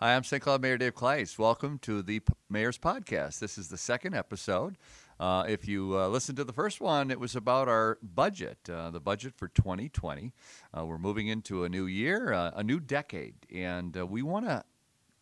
Hi, I'm St. Cloud Mayor Dave Kleis. Welcome to the P- Mayor's Podcast. This is the second episode. Uh, if you uh, listened to the first one, it was about our budget, uh, the budget for 2020. Uh, we're moving into a new year, uh, a new decade, and uh, we want to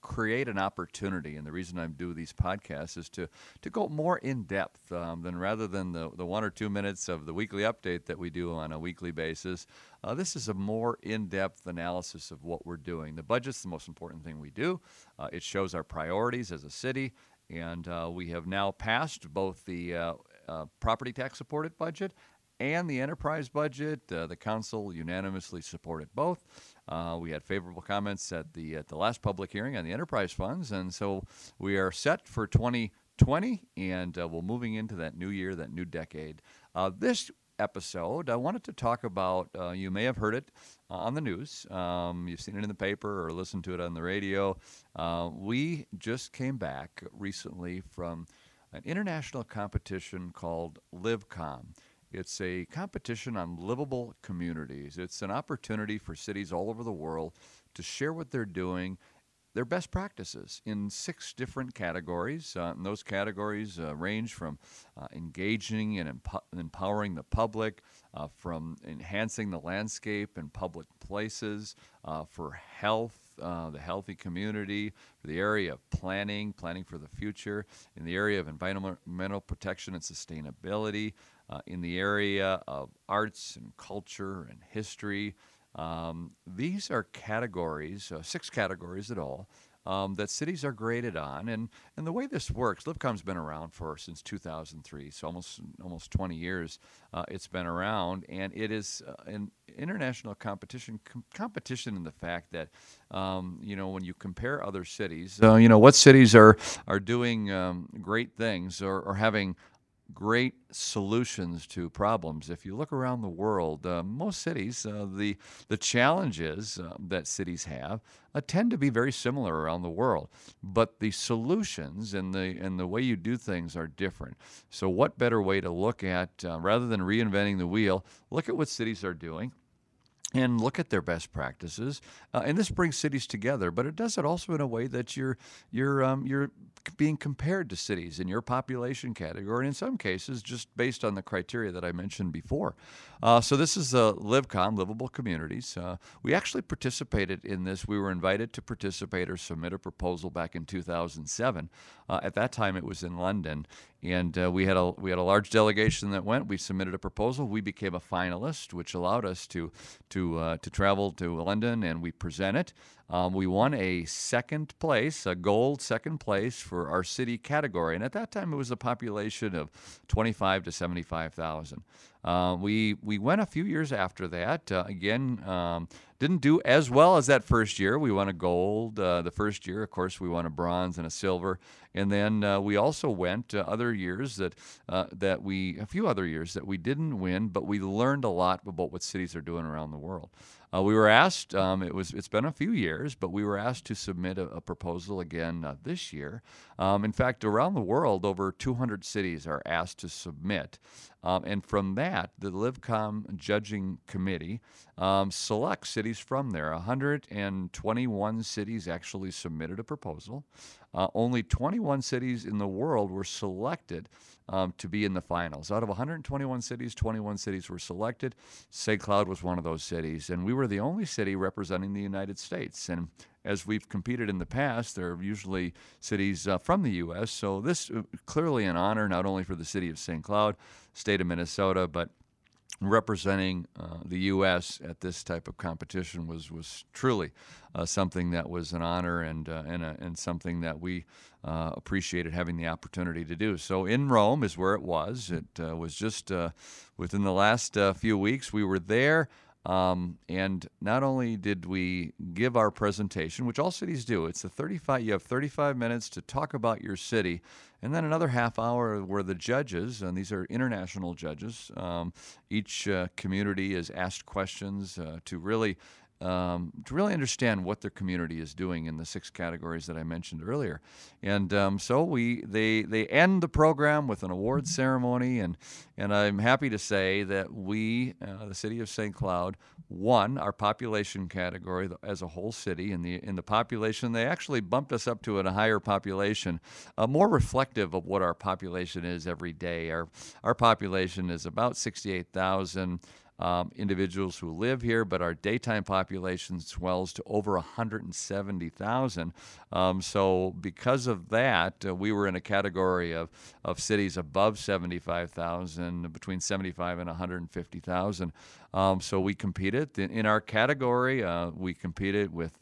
create an opportunity. And the reason I'm doing these podcasts is to to go more in depth um, than rather than the the one or two minutes of the weekly update that we do on a weekly basis. Uh, this is a more in depth analysis of what we're doing. The budget's the most important thing we do. Uh, it shows our priorities as a city. And uh, we have now passed both the uh, uh, property tax supported budget and the enterprise budget. Uh, the council unanimously supported both. Uh, we had favorable comments at the at the last public hearing on the enterprise funds, and so we are set for 2020, and uh, we're moving into that new year, that new decade. Uh, this episode, I wanted to talk about. Uh, you may have heard it uh, on the news. Um, you've seen it in the paper or listened to it on the radio. We just came back recently from an international competition called LivCom. It's a competition on livable communities. It's an opportunity for cities all over the world to share what they're doing their best practices in six different categories. Uh, and those categories uh, range from uh, engaging and empo- empowering the public, uh, from enhancing the landscape and public places, uh, for health. Uh, the healthy community, the area of planning, planning for the future, in the area of environmental protection and sustainability, in the area of arts and culture and history, um, these are categories, uh, six categories at all, um, that cities are graded on. And, and the way this works, LivCom's been around for since 2003, so almost almost 20 years uh, it's been around, and it is uh, an international competition. Com- competition in the fact that um, you know when you compare other cities, uh, you know what cities are are doing um, great things or, or having great solutions to problems. If you look around the world, uh, most cities, uh, the the challenges uh, that cities have uh, tend to be very similar around the world, but the solutions and the and the way you do things are different. So, what better way to look at uh, rather than reinventing the wheel? Look at what cities are doing and look at their best practices. Uh, and this brings cities together, but it does it also in a way that you're you're um, you're being compared to cities in your population category, and in some cases just based on the criteria that I mentioned before. Uh, so this is the LivCom, Livable Communities. Uh, we actually participated in this. We were invited to participate or submit a proposal back in 2007. Uh, at that time, it was in London, and uh, we had a we had a large delegation that went. We submitted a proposal. We became a finalist, which allowed us to to uh, to travel to London and we present it. Um, we won a second place, a gold second place for our city category, and at that time it was a population of 25 to 75 thousand. Uh, we we went a few years after that. Uh, again, um, didn't do as well as that first year. We won a gold uh, the first year. Of course, we won a bronze and a silver, and then uh, we also went other years that uh, that we a few other years that we didn't win, but we learned a lot about what cities are doing around the world. Uh, we were asked. Um, it was. It's been a few years, but we were asked to submit a, a proposal again uh, this year. Um, in fact, around the world, over 200 cities are asked to submit, um, and from that, the LivCom judging committee um, selects cities from there. 121 cities actually submitted a proposal. Uh, only 21 cities in the world were selected um, to be in the finals. Out of 121 cities, 21 cities were selected. St. Cloud was one of those cities, and we were the only city representing the United States. And as we've competed in the past, they're usually cities uh, from the U.S. So this uh, clearly an honor not only for the city of St. Cloud, state of Minnesota, but representing uh, the U.S. at this type of competition was was truly uh, something that was an honor and uh, and, a, and something that we uh, appreciated having the opportunity to do. So in Rome is where it was. It uh, was just uh, within the last few weeks we were there. Um, and not only did we give our presentation, which all cities do, it's a 35. You have 35 minutes to talk about your city, and then another half hour where the judges, and these are international judges, um, each uh, community is asked questions uh, to really um, to really understand what their community is doing in the six categories that I mentioned earlier. And um, so we they they end the program with an award ceremony, and and I'm happy to say that we, uh, the city of St. Cloud, won our population category as a whole city. In the in the population, they actually bumped us up to a higher population, uh, more reflective of what our population is every day. Our our population is about 68,000 um, individuals who live here, but our daytime population swells to over 170,000. Um, so, because of that, uh, we were in a category of, of cities above 75,000, between 75 and 150,000. Um, so, we competed. In, our category, uh, we competed with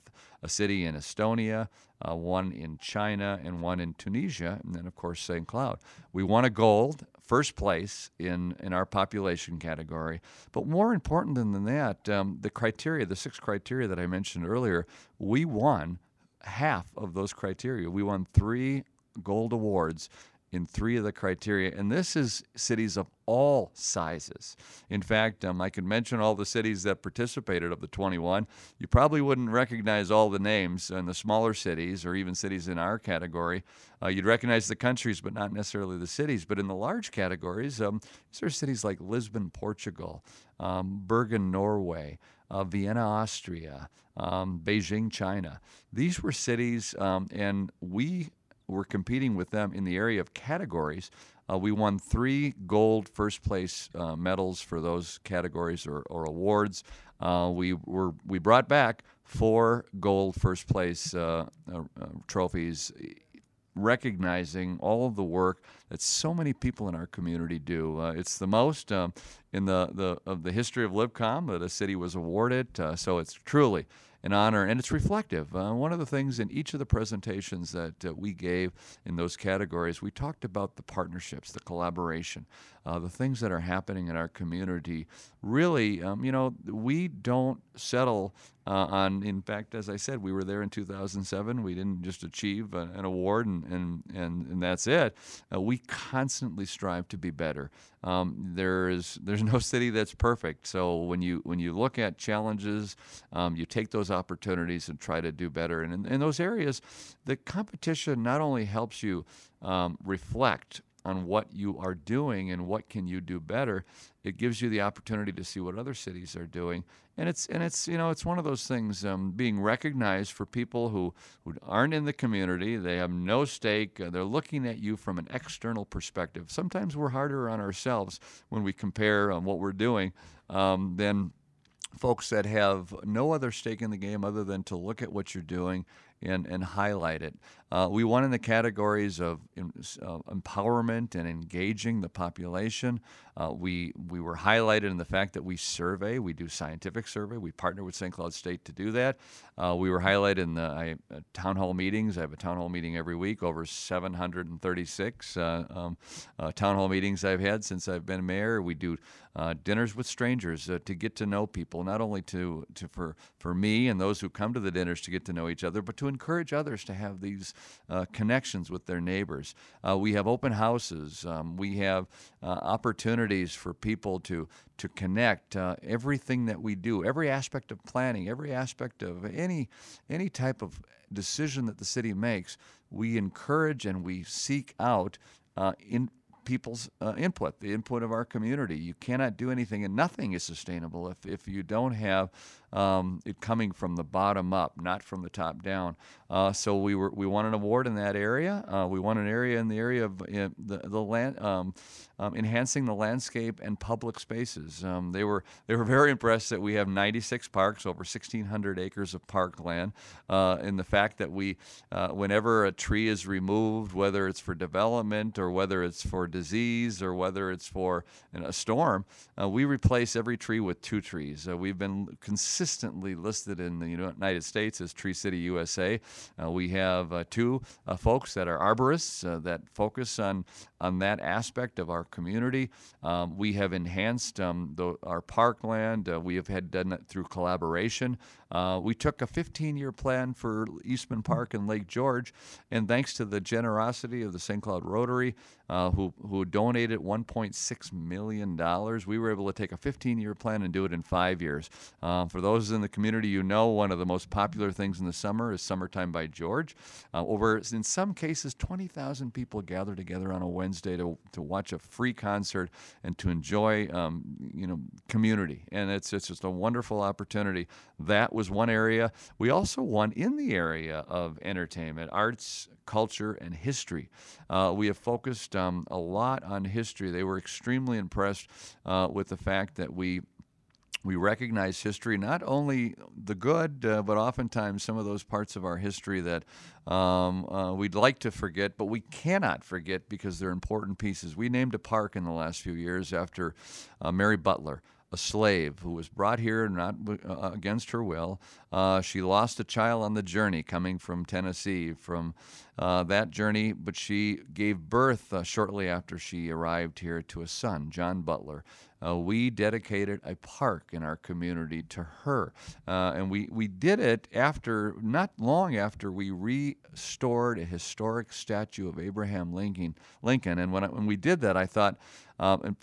a city in Estonia, uh, one in China, and one in Tunisia, and then, of course, St. Cloud. We won a gold, first place in, in our population category. But more important than that, um, the criteria, the six criteria that I mentioned earlier, we won half of those criteria. We won three gold awards in three of the criteria. And this is cities of all sizes. In fact, um, I could mention all the cities that participated of the 21. You probably wouldn't recognize all the names in the smaller cities or even cities in our category. Uh, you'd recognize the countries, but not necessarily the cities. But in the large categories, um, these are cities like Lisbon, Portugal, um, Bergen, Norway. Uh, Vienna, Austria, um, Beijing, China. These were cities, um, and we we're competing with them in the area of categories. Uh, we won three gold first place uh, medals for those categories or, or awards. Uh, we were we brought back four gold first place uh, uh, uh, trophies, recognizing all of the work that so many people in our community do. it's the most um, in the, the of the history of LivCom that a city was awarded. so it's truly an honor, and it's reflective. Uh, one of the things in each of the presentations that uh, we gave in those categories, we talked about the partnerships, the collaboration, uh, the things that are happening in our community. Really, um, you know, we don't settle uh, on, in fact, as I said, we were there in 2007. We didn't just achieve a, an award and, and, and, and that's it. Uh, we constantly strive to be better. Um, there is there's no city that's perfect. So when you when you look at challenges, um, you take those opportunities and try to do better. And in, in those areas, the competition not only helps you um, reflect on what you are doing and what can you do better it gives you the opportunity to see what other cities are doing. And it's and it's you know it's one of those things um, being recognized for people who who aren't in the community they have no stake uh, they're looking at you from an external perspective. Sometimes we're harder on ourselves when we compare um, what we're doing um, than folks that have no other stake in the game other than to look at what you're doing and, and highlight it. Uh, we won in the categories of uh, empowerment and engaging the population. Uh, we we were highlighted in the fact that we survey, we do scientific survey. We partner with St. Cloud State to do that. Uh, we were highlighted in the I, uh, town hall meetings. I have a town hall meeting every week, over 736 uh, um, town hall meetings I've had since I've been mayor. We do dinners with strangers to get to know people, not only to, to for for me and those who come to the dinners to get to know each other, but to encourage others to have these uh, connections with their neighbors. Uh, we have open houses. Um, we have uh, opportunities for people to to connect. Uh, everything that we do, every aspect of planning, every aspect of any any type of decision that the city makes, we encourage and we seek out uh, in people's uh, input, the input of our community. You cannot do anything, and nothing is sustainable if, if you don't have um, it coming from the bottom up, not from the top down. Uh, so we were we won an award in that area. Uh, we won an area in the area of the the land um, um, enhancing the landscape and public spaces. Um, they were they were very impressed that we have 96 parks, over 1,600 acres of parkland, uh, and the fact that we uh, whenever a tree is removed, whether it's for development or whether it's for disease or whether it's for you know, a storm, uh, we replace every tree with two trees. Uh, we've been consistent consistently listed in the United States as Tree City USA. Uh, we have uh, two uh, folks that are arborists that focus on on that aspect of our community. Um, we have enhanced um, the, our parkland. Uh, we have had done it through collaboration Uh, we took a 15 year plan for Eastman Park and Lake George, and thanks to the generosity of the St. Cloud Rotary, uh, who, who donated $1.6 million, we were able to take a 15 year plan and do it in five years. Uh, for those in the community, you know one of the most popular things in the summer is Summertime by George. Uh, over, in some cases, 20,000 people gather together on a Wednesday to, to watch a free concert and to enjoy, um, you know, community. And it's, it's just a wonderful opportunity. That was one area. We also won in the area of entertainment, arts, culture, and history. Uh, we have focused um, a lot on history. They were extremely impressed uh, with the fact that we we recognize history, not only the good, uh, but oftentimes some of those parts of our history that um, uh, we'd like to forget, but we cannot forget because they're important pieces. We named a park in the last few years after uh, Mary Butler a slave who was brought here not uh, against her will. Uh, she lost a child on the journey coming from Tennessee from uh, that journey, but she gave birth shortly after she arrived here to a son, John Butler. Uh, we dedicated a park in our community to her, uh, and we, we did it after not long after we restored a historic statue of Abraham Lincoln. Lincoln, and when I, when we did that, I thought, um, and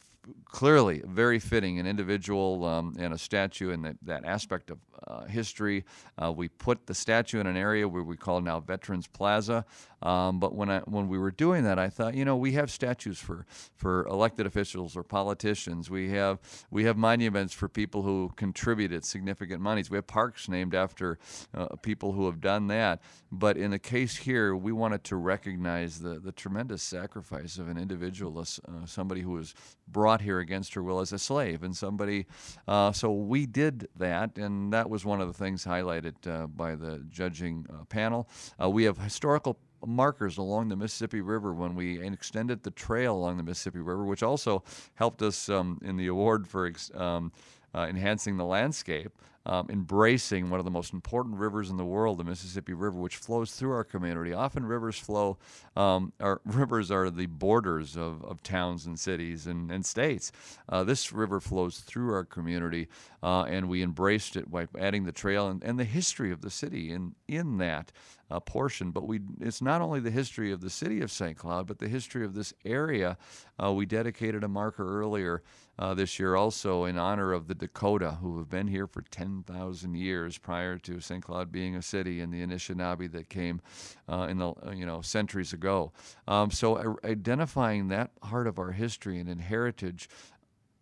clearly very fitting an individual um, and a statue and that, that aspect of uh, history. Uh, we put the statue in an area where we call now Veterans Plaza. Um, but when I, when we were doing that, I thought, you know, we have statues for, for elected officials or politicians. We have we have monuments for people who contributed significant monies. We have parks named after uh, people who have done that. But in the case here, we wanted to recognize the the tremendous sacrifice of an individual, uh, somebody who was brought here against her will as a slave, and somebody. Uh, so we did that, and that was one of the things highlighted uh, by the judging uh, panel. Uh, we have historical markers along the Mississippi River when we extended the trail along the Mississippi River, which also helped us um, in the award for um, uh, enhancing the landscape um, embracing one of the most important rivers in the world, the Mississippi River, which flows through our community. Often rivers flow, um, our rivers are the borders of, of towns and cities and, and states. Uh, this river flows through our community, uh, and we embraced it by adding the trail and, and the history of the city in, in that. Uh, portion, but we it's not only the history of the city of St. Cloud, but the history of this area. Uh, we dedicated a marker earlier uh, this year also in honor of the Dakota, who have been here for 10,000 years prior to St. Cloud being a city, and the Anishinaabe that came uh, in the uh, you know centuries ago. Um, so uh, identifying that part of our history and heritage.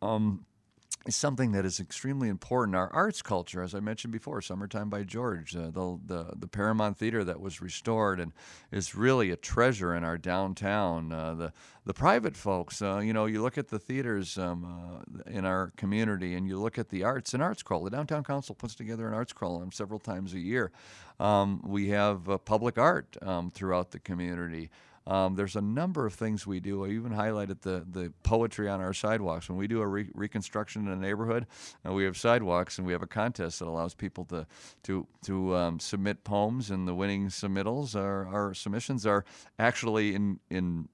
Um, is something that is extremely important. Our arts culture, as I mentioned before, "Summertime by George," uh, the, the, the Paramount Theater that was restored and is really a treasure in our downtown. Uh, the the private folks, uh, you know, you look at the theaters um, uh, in our community, and you look at the arts. and arts crawl. The downtown council puts together an arts crawl several times a year. Um, we have uh, public art um, throughout the community. Um, there's a number of things we do. I even highlighted the, the poetry on our sidewalks. When we do a re- reconstruction in a neighborhood, uh, we have sidewalks and we have a contest that allows people to to to um, submit poems, and the winning submittals are our submissions are actually in in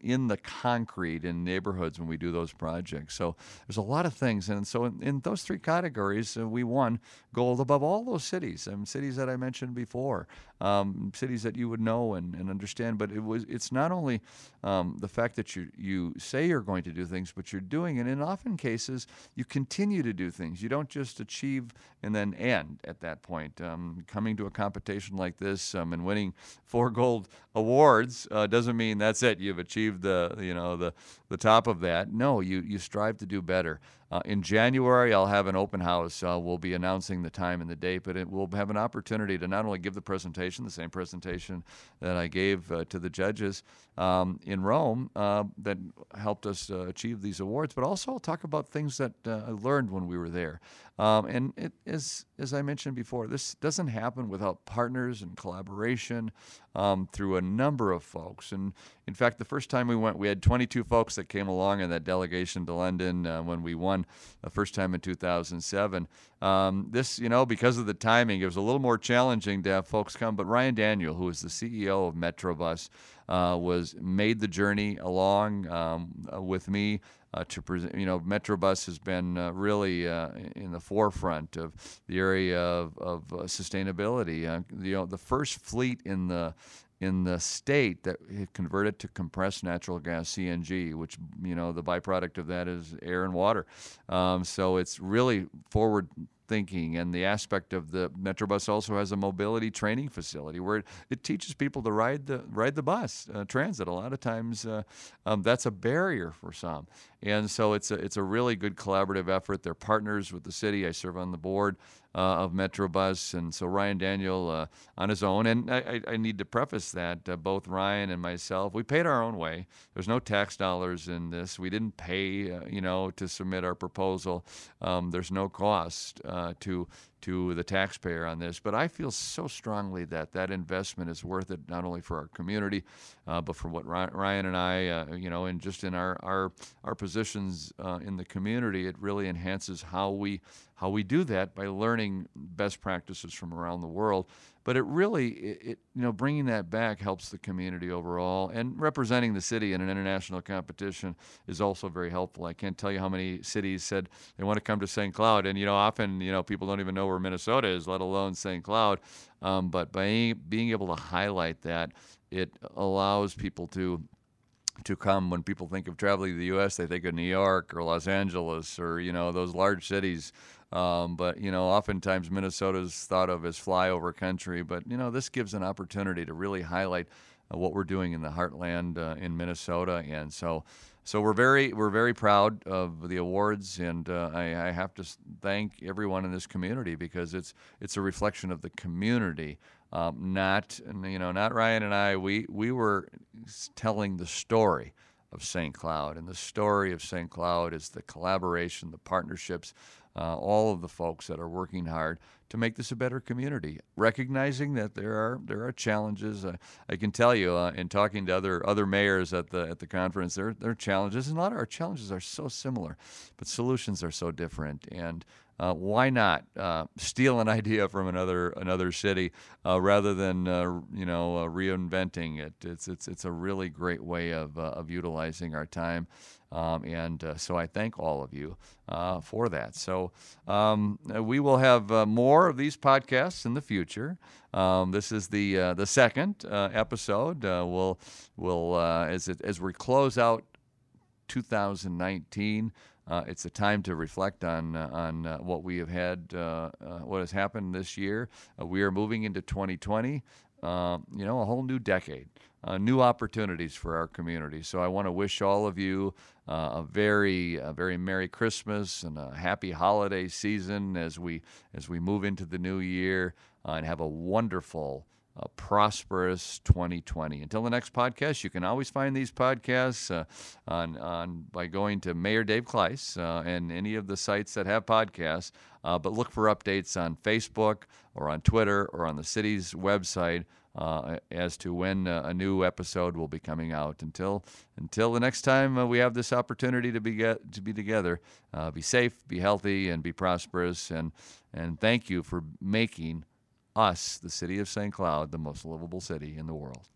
in the concrete in neighborhoods when we do those projects. So there's a lot of things, and so in, in those three categories, uh, we won gold above all those cities. Um, cities that I mentioned before, um, cities that you would know and, and understand. But it was it's not only um, the fact that you you say you're going to do things, but you're doing it. And in often cases, you continue to do things. You don't just achieve and then end at that point. Um, coming to a competition like this um, and winning four gold awards uh, doesn't mean that's it. You've achieved the you know the the top of that. No, you you strive to do better. Uh, in January, I'll have an open house. Uh, we'll be announcing the time and the date, but it, we'll have an opportunity to not only give the presentation, the same presentation that I gave uh, to the judges um, in Rome uh, that helped us uh, achieve these awards, but also talk about things that uh, I learned when we were there. Um, and it is, as I mentioned before, this doesn't happen without partners and collaboration um, through a number of folks. And in fact, the first time we went, we had 22 folks that came along in that delegation to London when we won the first time in 2007. Um, this, you know, because of the timing, it was a little more challenging to have folks come. But Ryan Daniel, who is the CEO of Metrobus, uh, was made the journey along um, uh, with me. Uh, to present. You know, Metrobus has been uh, really uh, in the forefront of the area of, of uh, sustainability. Uh, you know, the first fleet in the in the state that converted to compressed natural gas CNG, which you know the byproduct of that is air and water. Um, so it's really forward thinking and the aspect of the Metrobus also has a mobility training facility where it, it teaches people to ride the ride the bus uh, transit. A lot of times uh, um, that's a barrier for some, and so it's a it's a really good collaborative effort. They're partners with the city. I serve on the board of Metrobus, and so Ryan Daniel uh, on his own. And I, I, need to preface that uh, both Ryan and myself, we paid our own way. There's no tax dollars in this. We didn't pay, uh, you know, to submit our proposal. Um, there's no cost uh, to to the taxpayer on this. But I feel so strongly that that investment is worth it, not only for our community, uh, but for what Ryan and I, uh, you know, and just in our our our positions uh, in the community, it really enhances how we how we do that by learning best practices from around the world but it really it, it, you know bringing that back helps the community overall and representing the city in an international competition is also very helpful. I can't tell you how many cities said they want to come to st cloud and you know often you know people don't even know where minnesota is let alone st cloud um, but by being able to highlight that it allows people to to come when people think of traveling to the U.S. They think of New York or Los Angeles or you know those large cities. Um, but you know, oftentimes Minnesota is thought of as flyover country. But you know, this gives an opportunity to really highlight uh, what we're doing in the heartland uh, in Minnesota, and so. So we're very we're very proud of the awards, and uh, I, I, have to thank everyone in this community because it's it's a reflection of the community, um, not you know not Ryan and I. We we were telling the story of St. Cloud, and the story of St. Cloud is the collaboration, the partnerships, uh, all of the folks that are working hard to make this a better community, recognizing that there are there are challenges. Uh, I can tell you, uh, in talking to other other mayors at the at the conference, there there are challenges, and a lot of our challenges are so similar, but solutions are so different. And uh, why not uh, steal an idea from another another city uh, rather than uh, you know uh, reinventing it? It's it's it's a really great way of uh, of utilizing our time, um, and so I thank all of you for that. So um, we will have more of these podcasts in the future. Um, this is the the second episode. we'll we'll as it, as we close out 2019. Uh, it's a time to reflect on uh, on uh, what we have had, uh, uh, what has happened this year. Uh, we are moving into 2020. Um, you know, a whole new decade, uh, new opportunities for our community. So I want to wish all of you uh, a very, a very Merry Christmas and a happy holiday season as we as we move into the new year, and have a wonderful a prosperous 2020. Until the next podcast, you can always find these podcasts uh, on, on by going to Mayor Dave Kleis uh, and any of the sites that have podcasts. Uh, but look for updates on Facebook or on Twitter or on the city's website uh, as to when uh, a new episode will be coming out. Until until the next time uh, we have this opportunity to be get, to be together, be safe, be healthy, and be prosperous. And and thank you for making us, the city of St. Cloud, the most livable city in the world.